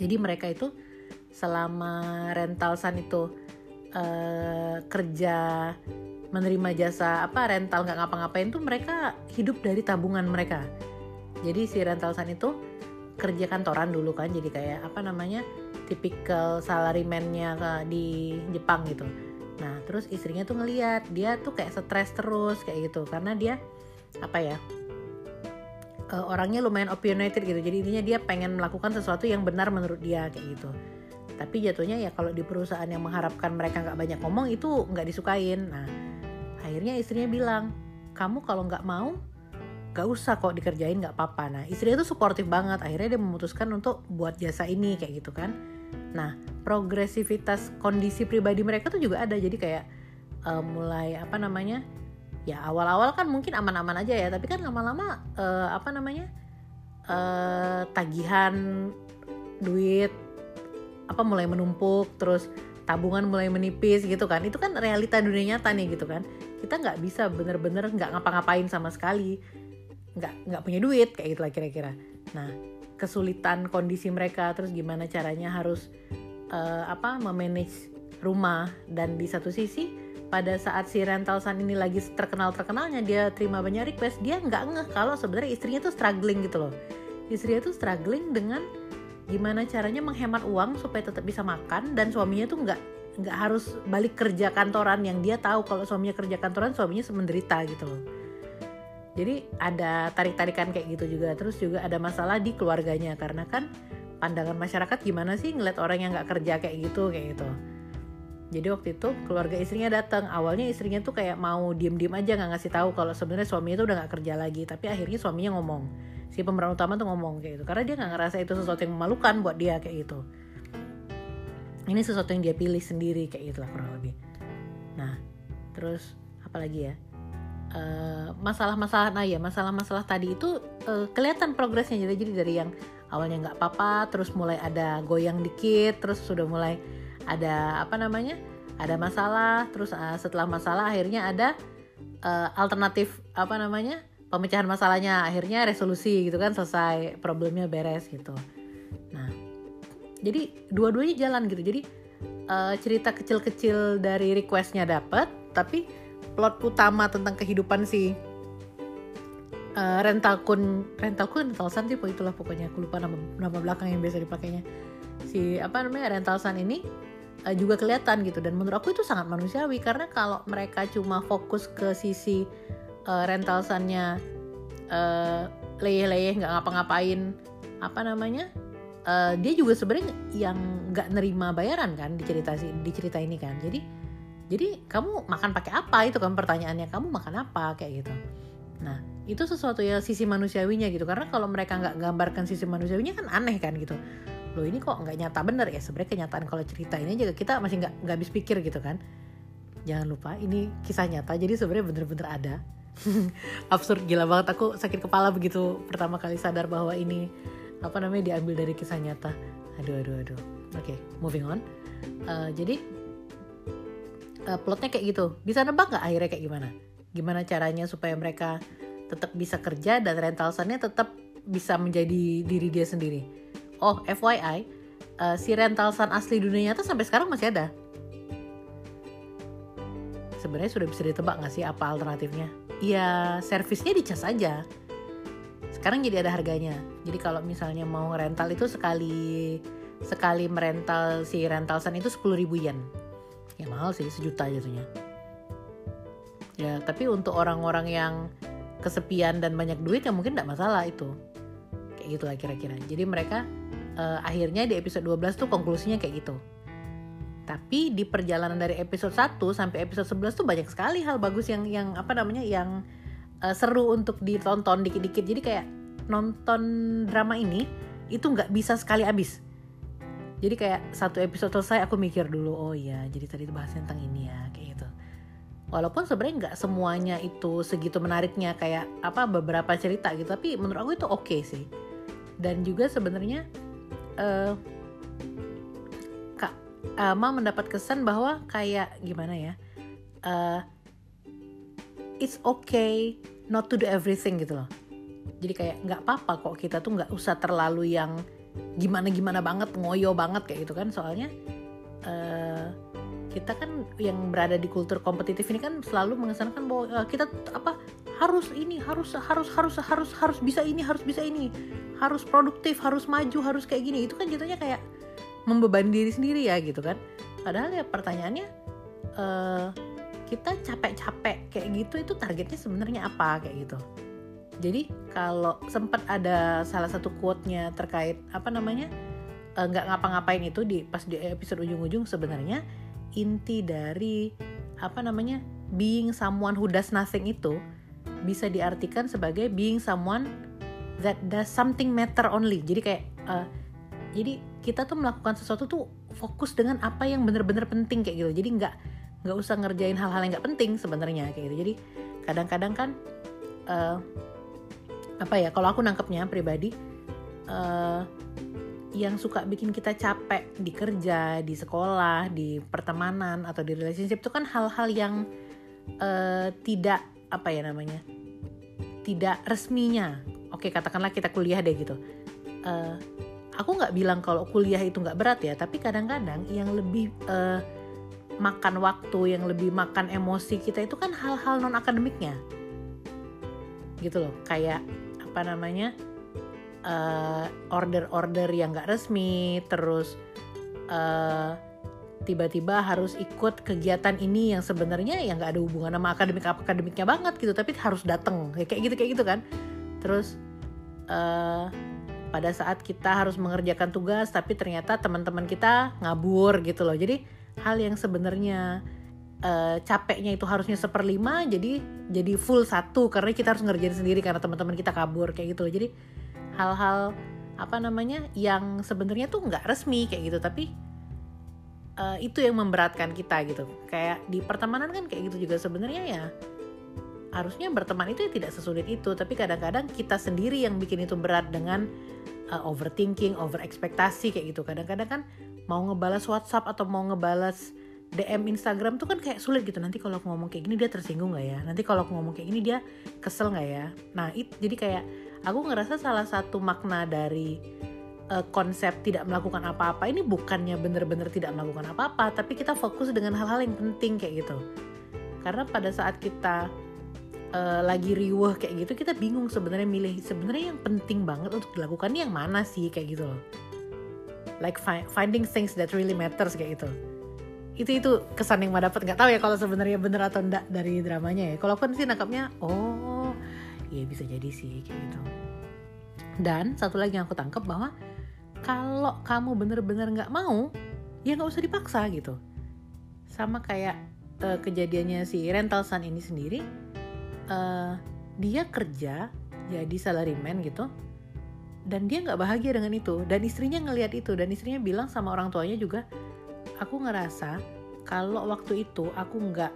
Jadi mereka itu selama rental san itu uh, kerja menerima jasa apa rental nggak ngapa-ngapain tuh mereka hidup dari tabungan mereka. Jadi si rental san itu kerja kantoran dulu kan jadi kayak apa namanya tipikal salaryman-nya di Jepang gitu. Nah terus istrinya tuh ngeliat dia tuh kayak stres terus kayak gitu. Karena dia apa ya uh, orangnya lumayan opinionated gitu. Jadi intinya dia pengen melakukan sesuatu yang benar menurut dia kayak gitu. Tapi jatuhnya ya kalau di perusahaan yang mengharapkan mereka nggak banyak ngomong itu nggak disukain. Nah akhirnya istrinya bilang kamu kalau nggak mau gak usah kok dikerjain nggak apa-apa. Nah istrinya tuh suportif banget. Akhirnya dia memutuskan untuk buat jasa ini kayak gitu kan. Nah progresivitas kondisi pribadi mereka tuh juga ada. Jadi kayak uh, mulai apa namanya ya awal-awal kan mungkin aman-aman aja ya. Tapi kan lama-lama uh, apa namanya uh, tagihan duit apa mulai menumpuk. Terus tabungan mulai menipis gitu kan. Itu kan realita dunia nyata nih gitu kan. Kita nggak bisa bener-bener nggak ngapa-ngapain sama sekali nggak nggak punya duit kayak gitu lah kira-kira. Nah kesulitan kondisi mereka terus gimana caranya harus uh, apa memanage rumah. Dan di satu sisi pada saat si rental san ini lagi terkenal terkenalnya dia terima banyak request dia nggak ngeh kalau sebenarnya istrinya tuh struggling gitu loh. Istrinya tuh struggling dengan gimana caranya menghemat uang supaya tetap bisa makan dan suaminya tuh nggak nggak harus balik kerja kantoran yang dia tahu kalau suaminya kerja kantoran suaminya menderita gitu loh jadi ada tarik-tarikan kayak gitu juga. Terus juga ada masalah di keluarganya. Karena kan pandangan masyarakat gimana sih ngeliat orang yang nggak kerja kayak gitu kayak gitu. Jadi waktu itu keluarga istrinya datang. Awalnya istrinya tuh kayak mau diem-diem aja nggak ngasih tahu kalau sebenarnya suaminya tuh udah nggak kerja lagi. Tapi akhirnya suaminya ngomong. Si pemeran utama tuh ngomong kayak gitu. Karena dia nggak ngerasa itu sesuatu yang memalukan buat dia kayak gitu. Ini sesuatu yang dia pilih sendiri kayak gitu lah kurang lebih. Nah terus apalagi ya? Eh, masalah-masalah uh, nah ya masalah-masalah tadi itu uh, kelihatan progresnya jadi jadi dari yang awalnya nggak apa-apa terus mulai ada goyang dikit terus sudah mulai ada apa namanya ada masalah terus uh, setelah masalah akhirnya ada uh, alternatif apa namanya pemecahan masalahnya akhirnya resolusi gitu kan selesai problemnya beres gitu. Nah jadi dua-duanya jalan gitu. Jadi uh, cerita kecil-kecil dari requestnya dapat tapi plot utama tentang kehidupan si uh, rental kun rental kun rental san sih itulah pokoknya. Aku lupa nama nama belakang yang biasa dipakainya. Si apa namanya rental san ini uh, juga kelihatan gitu. Dan menurut aku itu sangat manusiawi karena kalau mereka cuma fokus ke sisi uh, rental sannya uh, leyeh-leyeh nggak ngapa-ngapain apa namanya uh, dia juga sebenarnya yang nggak nerima bayaran kan di cerita di cerita ini kan. Jadi jadi kamu makan pakai apa? Itu kan pertanyaannya. Kamu makan apa? Kayak gitu. Nah itu sesuatu ya sisi manusiawinya gitu. Karena kalau mereka nggak gambarkan sisi manusiawinya kan aneh kan gitu. Loh ini kok nggak nyata? Bener ya? Sebenarnya kenyataan kalau cerita ini juga kita masih nggak nggak habis pikir gitu kan. Jangan lupa ini kisah nyata. Jadi sebenarnya bener-bener ada. Absurd. Gila banget. Aku sakit kepala begitu pertama kali sadar bahwa ini apa namanya diambil dari kisah nyata. Aduh aduh aduh. Oke okay, moving on. Uh, jadi uh, plotnya kayak gitu. Bisa nebak nggak akhirnya kayak gimana? Gimana caranya supaya mereka tetap bisa kerja dan rental sunnya tetap bisa menjadi diri dia sendiri? Oh FYI uh, eh, si rental sun asli dunia nyata sampai sekarang masih ada. Sebenarnya sudah bisa ditebak nggak sih apa alternatifnya? Ya servisnya dicas aja. Sekarang jadi ada harganya. Jadi kalau misalnya mau rental itu sekali sekali merental si rental sun itu 10.000 yen ya mahal sih sejuta jatuhnya. Ya tapi untuk orang-orang yang kesepian dan banyak duit ya mungkin tidak masalah itu. Kayak gitu lah kira-kira. Jadi mereka uh, akhirnya di episode 12 tuh konklusinya kayak gitu. Tapi di perjalanan dari episode 1 sampai episode 11 tuh banyak sekali hal bagus yang yang apa namanya yang uh, seru untuk ditonton dikit-dikit. Jadi kayak nonton drama ini itu nggak bisa sekali habis jadi kayak satu episode selesai aku mikir dulu oh iya jadi tadi bahas tentang ini ya kayak gitu. Walaupun sebenarnya nggak semuanya itu segitu menariknya kayak apa beberapa cerita gitu tapi menurut aku itu oke okay sih. Dan juga sebenarnya uh, kak uh, mendapat kesan bahwa kayak gimana ya uh, it's okay not to do everything gitu loh. Jadi kayak nggak apa-apa kok kita tuh nggak usah terlalu yang gimana gimana banget ngoyo banget kayak gitu kan. Soalnya uh, kita kan yang berada di kultur kompetitif ini kan selalu mengesankan bahwa uh, kita apa harus ini harus harus harus harus harus bisa ini harus bisa ini. Harus produktif harus maju harus kayak gini. Itu kan jatuhnya kayak membebani diri sendiri ya gitu kan. Padahal ya pertanyaannya uh, kita capek-capek kayak gitu itu targetnya sebenarnya apa kayak gitu jadi kalau sempat ada salah satu quote-nya terkait apa namanya eh, nggak ngapa-ngapain itu di pas di episode ujung-ujung sebenarnya inti dari apa namanya being someone who does nothing itu bisa diartikan sebagai being someone that does something matter only. Jadi kayak uh, jadi kita tuh melakukan sesuatu tuh fokus dengan apa yang bener-bener penting kayak gitu. Jadi nggak nggak usah ngerjain hal-hal yang nggak penting sebenarnya kayak gitu. Jadi kadang-kadang kan uh, apa ya kalau aku nangkepnya pribadi uh, yang suka bikin kita capek di kerja, di sekolah, di pertemanan atau di relationship itu kan hal-hal yang uh, tidak apa ya namanya, tidak resminya. Oke katakanlah kita kuliah deh gitu. Uh, aku nggak bilang kalau kuliah itu nggak berat ya, tapi kadang-kadang yang lebih uh, makan waktu, yang lebih makan emosi kita itu kan hal-hal non akademiknya, gitu loh. Kayak apa namanya? uh, order-order yang gak resmi terus uh, tiba-tiba harus ikut kegiatan ini yang sebenarnya yang nggak ada hubungan sama akademik akademiknya banget gitu tapi harus datang kayak gitu kayak gitu kan terus uh, pada saat kita harus mengerjakan tugas tapi ternyata teman-teman kita ngabur gitu loh jadi hal yang sebenarnya uh, capeknya itu harusnya seperlima jadi jadi full satu karena kita harus ngerjain sendiri karena teman-teman kita kabur kayak gitu loh. Jadi hal-hal apa namanya yang sebenarnya tuh nggak resmi kayak gitu. Tapi uh, itu yang memberatkan kita gitu. Kayak di pertemanan kan kayak gitu juga. Sebenarnya ya harusnya berteman itu ya tidak sesulit itu. Tapi kadang-kadang kita sendiri yang bikin itu berat dengan uh, overthinking over ekspektasi kayak gitu. Kadang-kadang kan mau ngebalas WhatsApp atau mau ngebalas DM Instagram tuh kan kayak sulit gitu. Nanti kalau aku ngomong kayak gini dia tersinggung nggak ya? Nanti kalau aku ngomong kayak gini dia kesel nggak ya? Nah it, jadi kayak aku ngerasa salah satu makna dari uh, konsep tidak melakukan apa-apa ini bukannya bener-bener tidak melakukan apa-apa tapi kita fokus dengan hal-hal yang penting kayak gitu. Karena pada saat kita uh, lagi riuh kayak gitu kita bingung sebenarnya milih sebenarnya yang penting banget untuk dilakukan ini yang mana sih kayak gitu loh. Like finding things that really matters kayak gitu itu itu kesan yang mau dapat. Nggak tahu ya kalau sebenarnya bener atau enggak dari dramanya ya. Kalau aku sih nangkapnya oh ya bisa jadi sih kayak gitu. Dan satu lagi yang aku tangkap bahwa kalau kamu bener-bener nggak -bener mau ya nggak usah dipaksa gitu. Sama kayak uh, kejadiannya si rental sun ini sendiri uh, dia kerja jadi salaryman gitu. Dan dia nggak bahagia dengan itu. Dan istrinya ngelihat itu. Dan istrinya bilang sama orang tuanya juga aku ngerasa kalau waktu itu aku nggak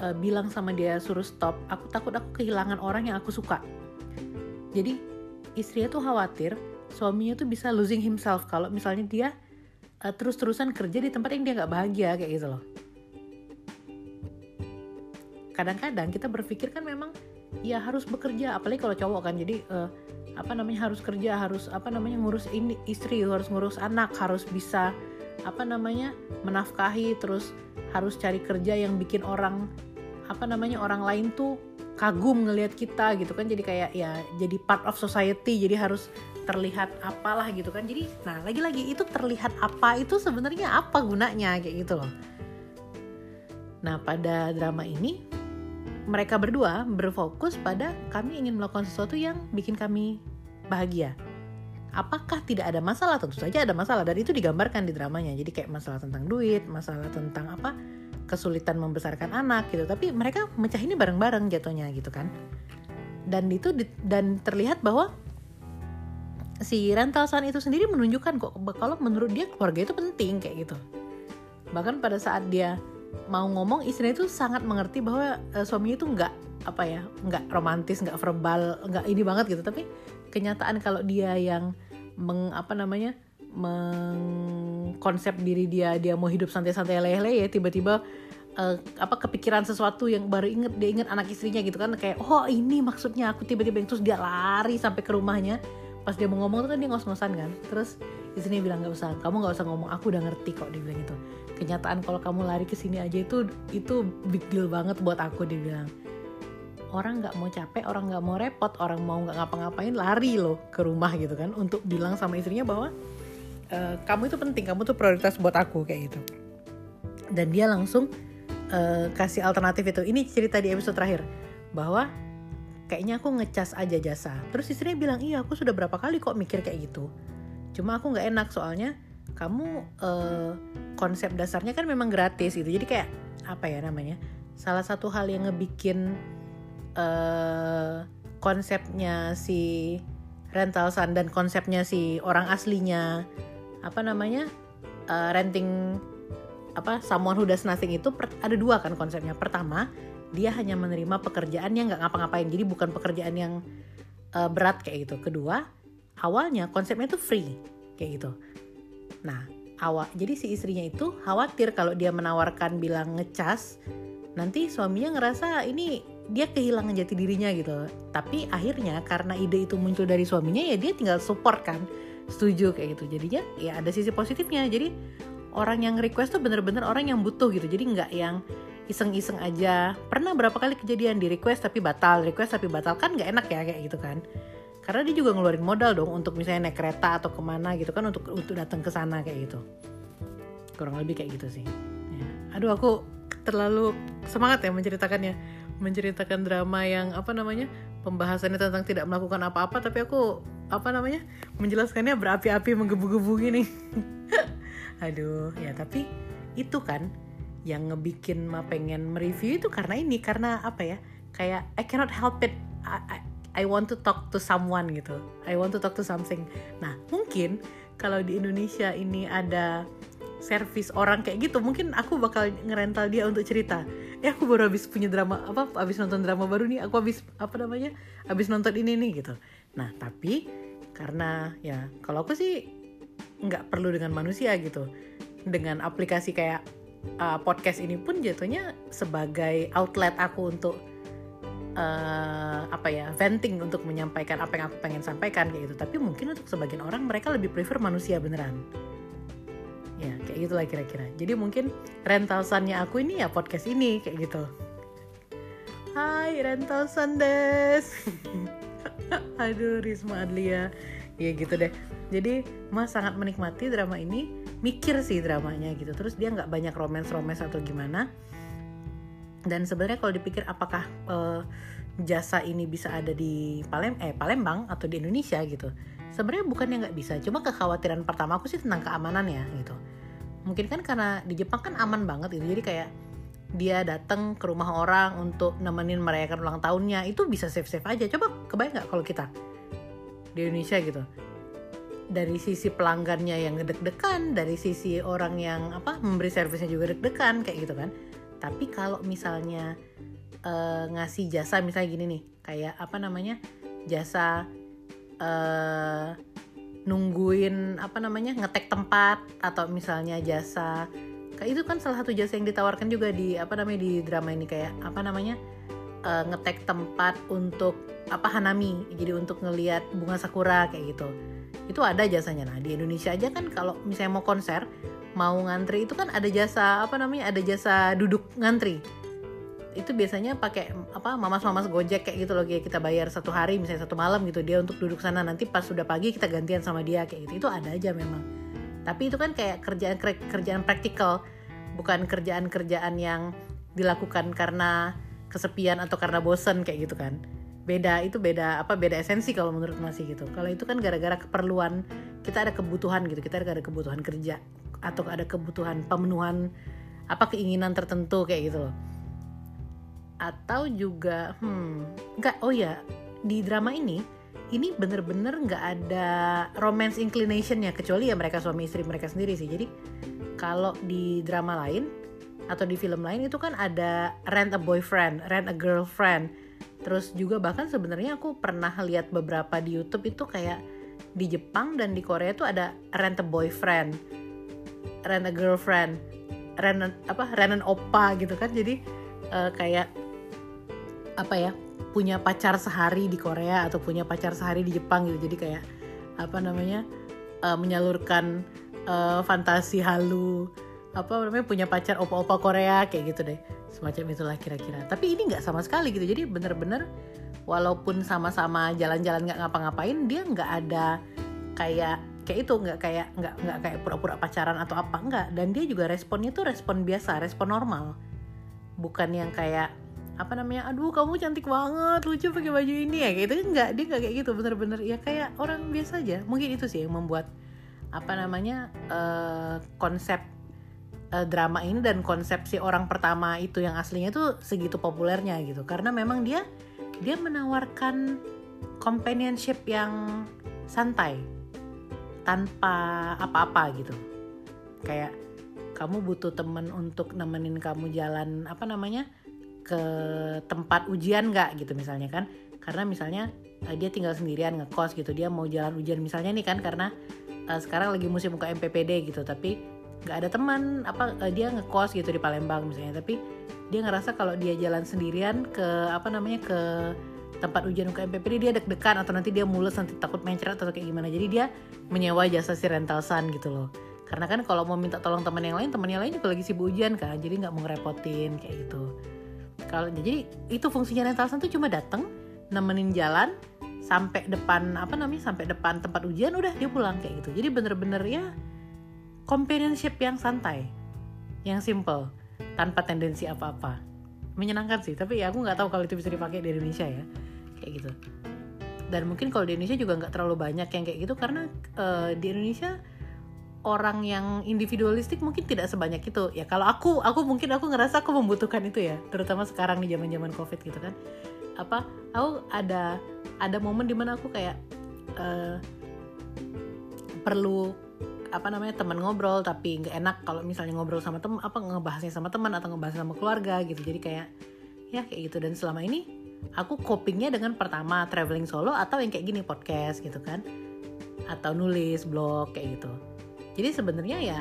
uh, bilang sama dia suruh stop aku takut aku kehilangan orang yang aku suka. Jadi istrinya tuh khawatir suaminya tuh bisa losing himself kalau misalnya dia uh, terus-terusan kerja di tempat yang dia nggak bahagia kayak gitu loh. Kadang-kadang kita berpikir kan memang ya harus bekerja apalagi kalau cowok kan. Jadi uh, apa namanya harus kerja harus apa namanya ngurus ini istri harus ngurus anak harus bisa apa namanya menafkahi terus harus cari kerja yang bikin orang apa namanya orang lain tuh kagum ngelihat kita gitu kan. Jadi kayak ya jadi part of society jadi harus terlihat apalah gitu kan. Jadi nah lagi-lagi itu terlihat apa itu sebenarnya apa gunanya kayak gitu loh. Nah pada drama ini mereka berdua berfokus pada kami ingin melakukan sesuatu yang bikin kami bahagia apakah tidak ada masalah? Tentu saja ada masalah dan itu digambarkan di dramanya. Jadi kayak masalah tentang duit masalah tentang apa kesulitan membesarkan anak gitu. Tapi mereka mecah ini bareng-bareng jatuhnya gitu kan. Dan itu dan terlihat bahwa si rental san itu sendiri menunjukkan kok kalau menurut dia keluarga itu penting kayak gitu. Bahkan pada saat dia mau ngomong istrinya itu sangat mengerti bahwa uh, suaminya itu nggak apa ya nggak romantis nggak verbal nggak ini banget gitu. Tapi kenyataan kalau dia yang meng apa namanya mengkonsep diri dia dia mau hidup santai-santai lele ya tiba-tiba uh, apa kepikiran sesuatu yang baru inget dia inget anak istrinya gitu kan kayak oh ini maksudnya aku tiba-tiba terus dia lari sampai ke rumahnya. Pas dia mau ngomong tuh kan dia ngos-ngosan kan. Terus istrinya bilang nggak usah kamu nggak usah ngomong aku udah ngerti kok dia bilang itu kenyataan kalau kamu lari ke sini aja itu itu big deal banget buat aku dia bilang orang nggak mau capek orang nggak mau repot orang mau nggak ngapa-ngapain lari loh ke rumah gitu kan untuk bilang sama istrinya bahwa e, kamu itu penting kamu tuh prioritas buat aku kayak gitu. Dan dia langsung uh, kasih alternatif itu. Ini cerita di episode terakhir bahwa kayaknya aku ngecas aja jasa. Terus istrinya bilang iya aku sudah berapa kali kok mikir kayak gitu. Cuma aku nggak enak soalnya kamu uh, konsep dasarnya kan memang gratis gitu. Jadi kayak apa ya namanya salah satu hal yang ngebikin uh, konsepnya si rental sun dan konsepnya si orang aslinya apa namanya uh, renting apa someone who does nothing itu per, ada dua kan konsepnya. Pertama dia hanya menerima pekerjaan yang nggak ngapa-ngapain. Jadi bukan pekerjaan yang uh, berat kayak gitu. Kedua awalnya konsepnya itu free kayak gitu. Nah awal jadi si istrinya itu khawatir kalau dia menawarkan bilang ngecas nanti suaminya ngerasa ini dia kehilangan jati dirinya gitu. Tapi akhirnya karena ide itu muncul dari suaminya ya dia tinggal support kan. Setuju kayak gitu. Jadinya ya ada sisi positifnya. Jadi orang yang request tuh bener-bener orang yang butuh gitu. Jadi nggak yang iseng-iseng aja. Pernah berapa kali kejadian di request tapi batal request tapi batal. Kan nggak enak ya kayak gitu kan. Karena dia juga ngeluarin modal dong untuk misalnya naik kereta atau ke mana gitu kan untuk untuk datang ke sana kayak gitu. Kurang lebih kayak gitu sih. Ya. aduh aku terlalu semangat ya menceritakannya menceritakan drama yang apa namanya pembahasannya tentang tidak melakukan apa-apa tapi aku apa namanya menjelaskannya berapi-api menggebu-gebu gini. Aduh ya tapi itu kan yang ngebikin ma pengen mereview itu karena ini karena apa ya kayak I cannot help it. I, I, I want to talk to someone gitu. I want to talk to something. Nah mungkin kalau di Indonesia ini ada servis orang kayak gitu mungkin aku bakal ngerental dia untuk cerita ya aku baru habis punya drama apa habis nonton drama baru nih. Aku habis apa namanya habis nonton ini nih gitu. Nah tapi karena ya kalau aku sih nggak perlu dengan manusia gitu. Dengan aplikasi kayak uh, podcast ini pun jatuhnya sebagai outlet aku untuk uh, apa ya venting untuk menyampaikan apa yang aku pengen sampaikan kayak gitu. Tapi mungkin untuk sebagian orang mereka lebih prefer manusia beneran ya kayak gitulah kira-kira. Jadi mungkin rental sunnya aku ini ya podcast ini kayak gitu. Hai rental Sundes. Aduh Risma Adlia. Ya gitu deh. Jadi Mas sangat menikmati drama ini. Mikir sih dramanya gitu. Terus dia nggak banyak romance-romance atau gimana. Dan sebenarnya kalau dipikir apakah uh, jasa ini bisa ada di Palem eh Palembang atau di Indonesia gitu. Sebenarnya bukannya nggak bisa. Cuma kekhawatiran pertama aku sih tentang keamanan ya gitu mungkin kan karena di Jepang kan aman banget gitu. Jadi kayak dia datang ke rumah orang untuk nemenin merayakan ulang tahunnya. Itu bisa safe safe aja. Coba kebayang nggak kalau kita di Indonesia gitu? Dari sisi pelanggannya yang deg-degan dari sisi orang yang apa memberi servisnya juga deg-degan kayak gitu kan. Tapi kalau misalnya uh, ngasih jasa misalnya gini nih kayak apa namanya jasa uh, nungguin apa namanya ngetek tempat atau misalnya jasa. Kayak itu kan salah satu jasa yang ditawarkan juga di apa namanya di drama ini. Kayak apa namanya uh, ngetek tempat untuk apa hanami. Jadi untuk ngelihat bunga sakura kayak gitu. Itu ada jasanya. Nah di Indonesia aja kan kalau misalnya mau konser mau ngantri itu kan ada jasa apa namanya ada jasa duduk ngantri itu biasanya pakai apa mamas-mamas gojek kayak gitu loh kayak kita bayar satu hari misalnya satu malam gitu dia untuk duduk sana. Nanti pas sudah pagi kita gantian sama dia kayak gitu. Itu ada aja memang. Tapi itu kan kayak kerjaan kerjaan praktikal. Bukan kerjaan-kerjaan yang dilakukan karena kesepian atau karena bosen kayak gitu kan. Beda itu beda apa beda esensi kalau menurut masih gitu. Kalau itu kan gara-gara keperluan kita ada kebutuhan gitu. Kita ada kebutuhan kerja atau ada kebutuhan pemenuhan apa keinginan tertentu kayak gitu loh atau juga hmm nggak oh ya di drama ini ini bener-bener nggak ada romance inclination ya kecuali ya mereka suami istri mereka sendiri sih. Jadi kalau di drama lain atau di film lain itu kan ada rent a boyfriend rent a girlfriend. Terus juga bahkan sebenarnya aku pernah lihat beberapa di YouTube itu kayak di Jepang dan di Korea itu ada rent a boyfriend rent a girlfriend rent a, apa rent an opa gitu kan. Jadi uh, kayak apa ya punya pacar sehari di Korea atau punya pacar sehari di Jepang gitu. Jadi kayak apa namanya uh, menyalurkan uh, fantasi halu apa namanya punya pacar opa-opa Korea kayak gitu deh. Semacam itulah kira-kira. Tapi ini nggak sama sekali gitu. Jadi bener-bener walaupun sama-sama jalan-jalan nggak ngapa-ngapain dia nggak ada kayak kayak itu nggak kayak nggak nggak kayak pura-pura pacaran atau apa nggak. Dan dia juga responnya tuh respon biasa respon normal. Bukan yang kayak apa namanya aduh kamu cantik banget lucu pakai baju ini ya kayak gitu enggak dia enggak kayak gitu bener-bener. Ya kayak orang biasa aja. Mungkin itu sih yang membuat apa namanya uh, konsep uh, drama ini dan konsep si orang pertama itu yang aslinya tuh segitu populernya gitu. Karena memang dia dia menawarkan companionship yang santai tanpa apa-apa gitu. Kayak kamu butuh temen untuk nemenin kamu jalan apa namanya ke tempat ujian nggak gitu misalnya kan? Karena misalnya uh, dia tinggal sendirian ngekos gitu dia mau jalan ujian. Misalnya nih kan karena uh, sekarang lagi musim buka MPPD gitu tapi nggak ada teman apa uh, dia ngekos gitu di Palembang misalnya. Tapi dia ngerasa kalau dia jalan sendirian ke apa namanya ke tempat ujian UKMPPD dia deg-degan atau nanti dia mules nanti takut mencret atau kayak gimana. Jadi dia menyewa jasa si rental sun gitu loh. Karena kan kalau mau minta tolong teman yang lain teman yang lain juga lagi sibuk ujian kan jadi nggak mau ngerepotin kayak gitu kalau jadi itu fungsinya rental tuh cuma datang nemenin jalan sampai depan apa namanya sampai depan tempat ujian udah dia pulang kayak gitu. Jadi bener-bener ya companionship yang santai yang simple tanpa tendensi apa-apa. Menyenangkan sih tapi ya aku nggak tahu kalau itu bisa dipakai di Indonesia ya kayak gitu. Dan mungkin kalau di Indonesia juga nggak terlalu banyak yang kayak gitu karena uh, di Indonesia orang yang individualistik mungkin tidak sebanyak itu. Ya kalau aku aku mungkin aku ngerasa aku membutuhkan itu ya terutama sekarang di zaman zaman covid gitu kan. Apa aku ada ada momen di mana aku kayak uh, perlu apa namanya teman ngobrol tapi nggak enak kalau misalnya ngobrol sama teman apa ngebahasnya sama teman atau ngebahas sama keluarga gitu. Jadi kayak ya kayak gitu. Dan selama ini aku copingnya dengan pertama traveling solo atau yang kayak gini podcast gitu kan. Atau nulis blog kayak gitu jadi sebenarnya ya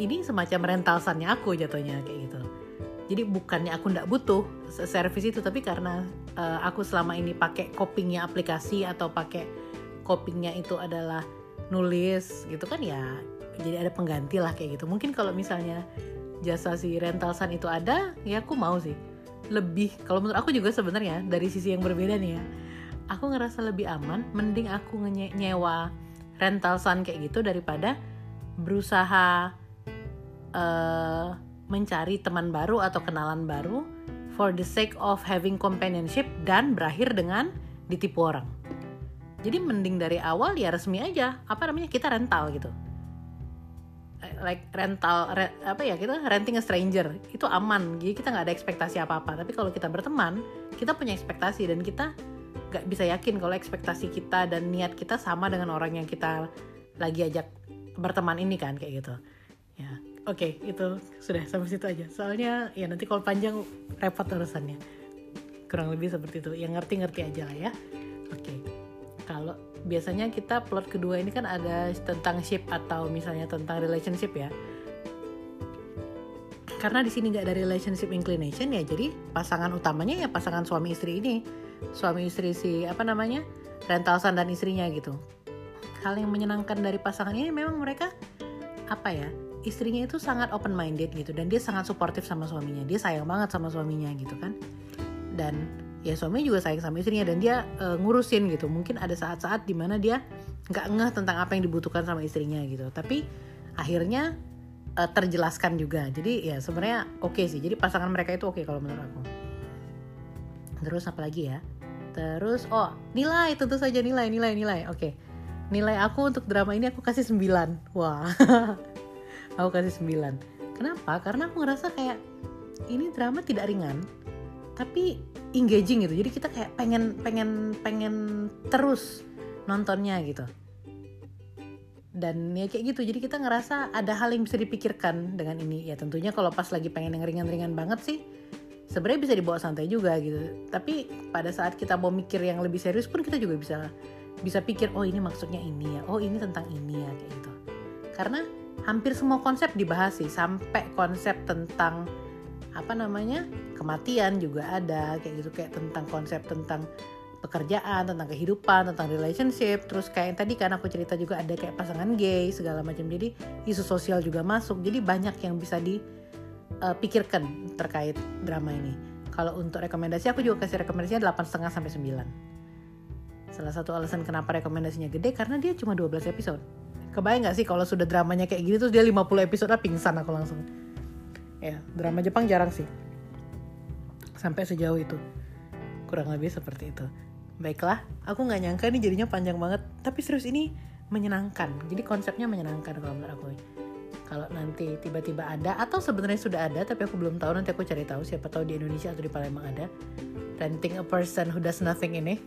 ini semacam rental sannya aku jatuhnya kayak gitu. Jadi bukannya aku nggak butuh servis itu tapi karena uh, aku selama ini pakai copingnya aplikasi atau pakai copingnya itu adalah nulis gitu kan ya jadi ada pengganti lah kayak gitu. Mungkin kalau misalnya jasa si rental sun itu ada ya aku mau sih. Lebih kalau menurut aku juga sebenarnya dari sisi yang berbeda nih ya aku ngerasa lebih aman mending aku nyewa rental sun kayak gitu daripada berusaha uh, mencari teman baru atau kenalan baru for the sake of having companionship dan berakhir dengan ditipu orang. Jadi mending dari awal ya resmi aja. Apa namanya? Kita rental gitu. Like rental re, apa ya kita renting a stranger. Itu aman. Jadi kita nggak ada ekspektasi apa apa tapi kalau kita berteman kita punya ekspektasi dan kita nggak bisa yakin kalau ekspektasi kita dan niat kita sama dengan orang yang kita lagi ajak berteman ini kan kayak gitu. Ya oke okay, itu sudah sampai situ aja. Soalnya ya nanti kalau panjang repot urusannya. Kurang lebih seperti itu. Yang ngerti-ngerti aja lah ya. Oke. Okay kalau biasanya kita plot kedua ini kan ada tentang ship atau misalnya tentang relationship ya. Karena di sini nggak ada relationship inclination ya jadi pasangan utamanya ya pasangan suami istri ini suami istri si apa namanya rental san dan istrinya gitu. Hal yang menyenangkan dari pasangan ini memang mereka apa ya istrinya itu sangat open minded gitu. Dan dia sangat suportif sama suaminya. Dia sayang banget sama suaminya gitu kan. Dan ya suami juga sayang sama istrinya. Dan dia uh, ngurusin gitu. Mungkin ada saat-saat di mana dia nggak ngeh tentang apa yang dibutuhkan sama istrinya gitu. Tapi akhirnya uh, terjelaskan juga. Jadi ya sebenarnya oke okay sih. Jadi pasangan mereka itu oke okay kalau menurut aku terus apa lagi ya? Terus oh nilai tentu saja nilai nilai nilai. Oke. Okay. nilai aku untuk drama ini aku kasih 9 wah. Aku kasih 9 kenapa? Karena aku ngerasa kayak ini drama tidak ringan tapi engaging gitu. Jadi kita kayak pengen pengen pengen terus nontonnya gitu. Dan ya kayak gitu. Jadi kita ngerasa ada hal yang bisa dipikirkan dengan ini. Ya tentunya kalau pas lagi pengen yang ringan-ringan banget sih sebenarnya bisa dibawa santai juga gitu. Tapi pada saat kita mau mikir yang lebih serius pun kita juga bisa bisa pikir oh ini maksudnya ini ya. Oh ini tentang ini ya kayak gitu. Karena hampir semua konsep dibahas sih. Sampai konsep tentang apa namanya kematian juga ada kayak gitu. Kayak tentang konsep tentang pekerjaan tentang kehidupan tentang relationship. Terus kayak yang tadi kan aku cerita juga ada kayak pasangan gay segala macam. Jadi isu sosial juga masuk. Jadi banyak yang bisa dipikirkan uh, terkait drama ini. Kalau untuk rekomendasi aku juga kasih rekomendasinya delapan setengah sampai 9 salah satu alasan kenapa rekomendasinya gede karena dia cuma 12 episode. Kebayang gak sih kalau sudah dramanya kayak gini terus dia 50 episode lah pingsan aku langsung. Ya drama Jepang jarang sih. Sampai sejauh itu. Kurang lebih seperti itu. Baiklah aku nggak nyangka nih jadinya panjang banget. Tapi serius ini menyenangkan. Jadi konsepnya menyenangkan kalau menurut aku kalau nanti tiba-tiba ada atau sebenarnya sudah ada tapi aku belum tahu nanti aku cari tahu siapa tahu di Indonesia atau di Palembang ada. Renting a person who does nothing ini.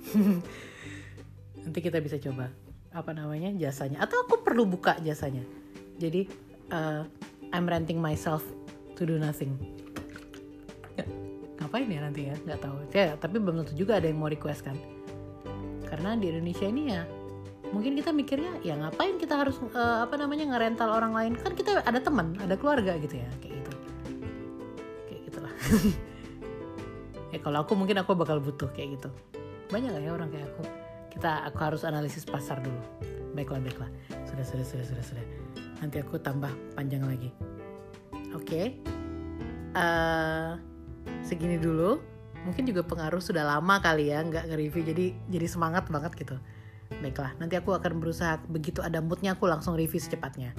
Nanti kita bisa coba. Apa namanya? Jasanya. Atau aku perlu buka jasanya. Jadi uh, I'm renting myself to do nothing. Ngapain ya nanti ya? Nggak tahu. Ya tapi belum tentu juga ada yang mau request kan? Karena di Indonesia ini ya mungkin kita mikirnya ya ngapain kita harus uh, apa namanya ngerental orang lain? Kan kita ada teman ada keluarga gitu ya kayak gitu. Kayak gitulah. Ya kalau aku mungkin aku bakal butuh kayak gitu. Banyak gak ya orang kayak aku? Kita aku harus analisis pasar dulu. Baiklah baiklah. Sudah sudah sudah sudah sudah. Nanti aku tambah panjang lagi. Oke. Okay. uh, eh, segini dulu. Mungkin juga pengaruh sudah lama kali ya nggak nge-review. Jadi jadi semangat banget gitu baiklah nanti aku akan berusaha. Begitu ada moodnya aku langsung review secepatnya.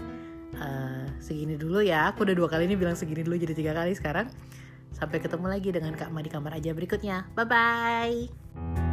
Uh, segini dulu ya. Aku udah dua kali ini bilang segini dulu jadi tiga kali sekarang. Sampai ketemu lagi dengan Kak Ma di kamar aja berikutnya. Bye bye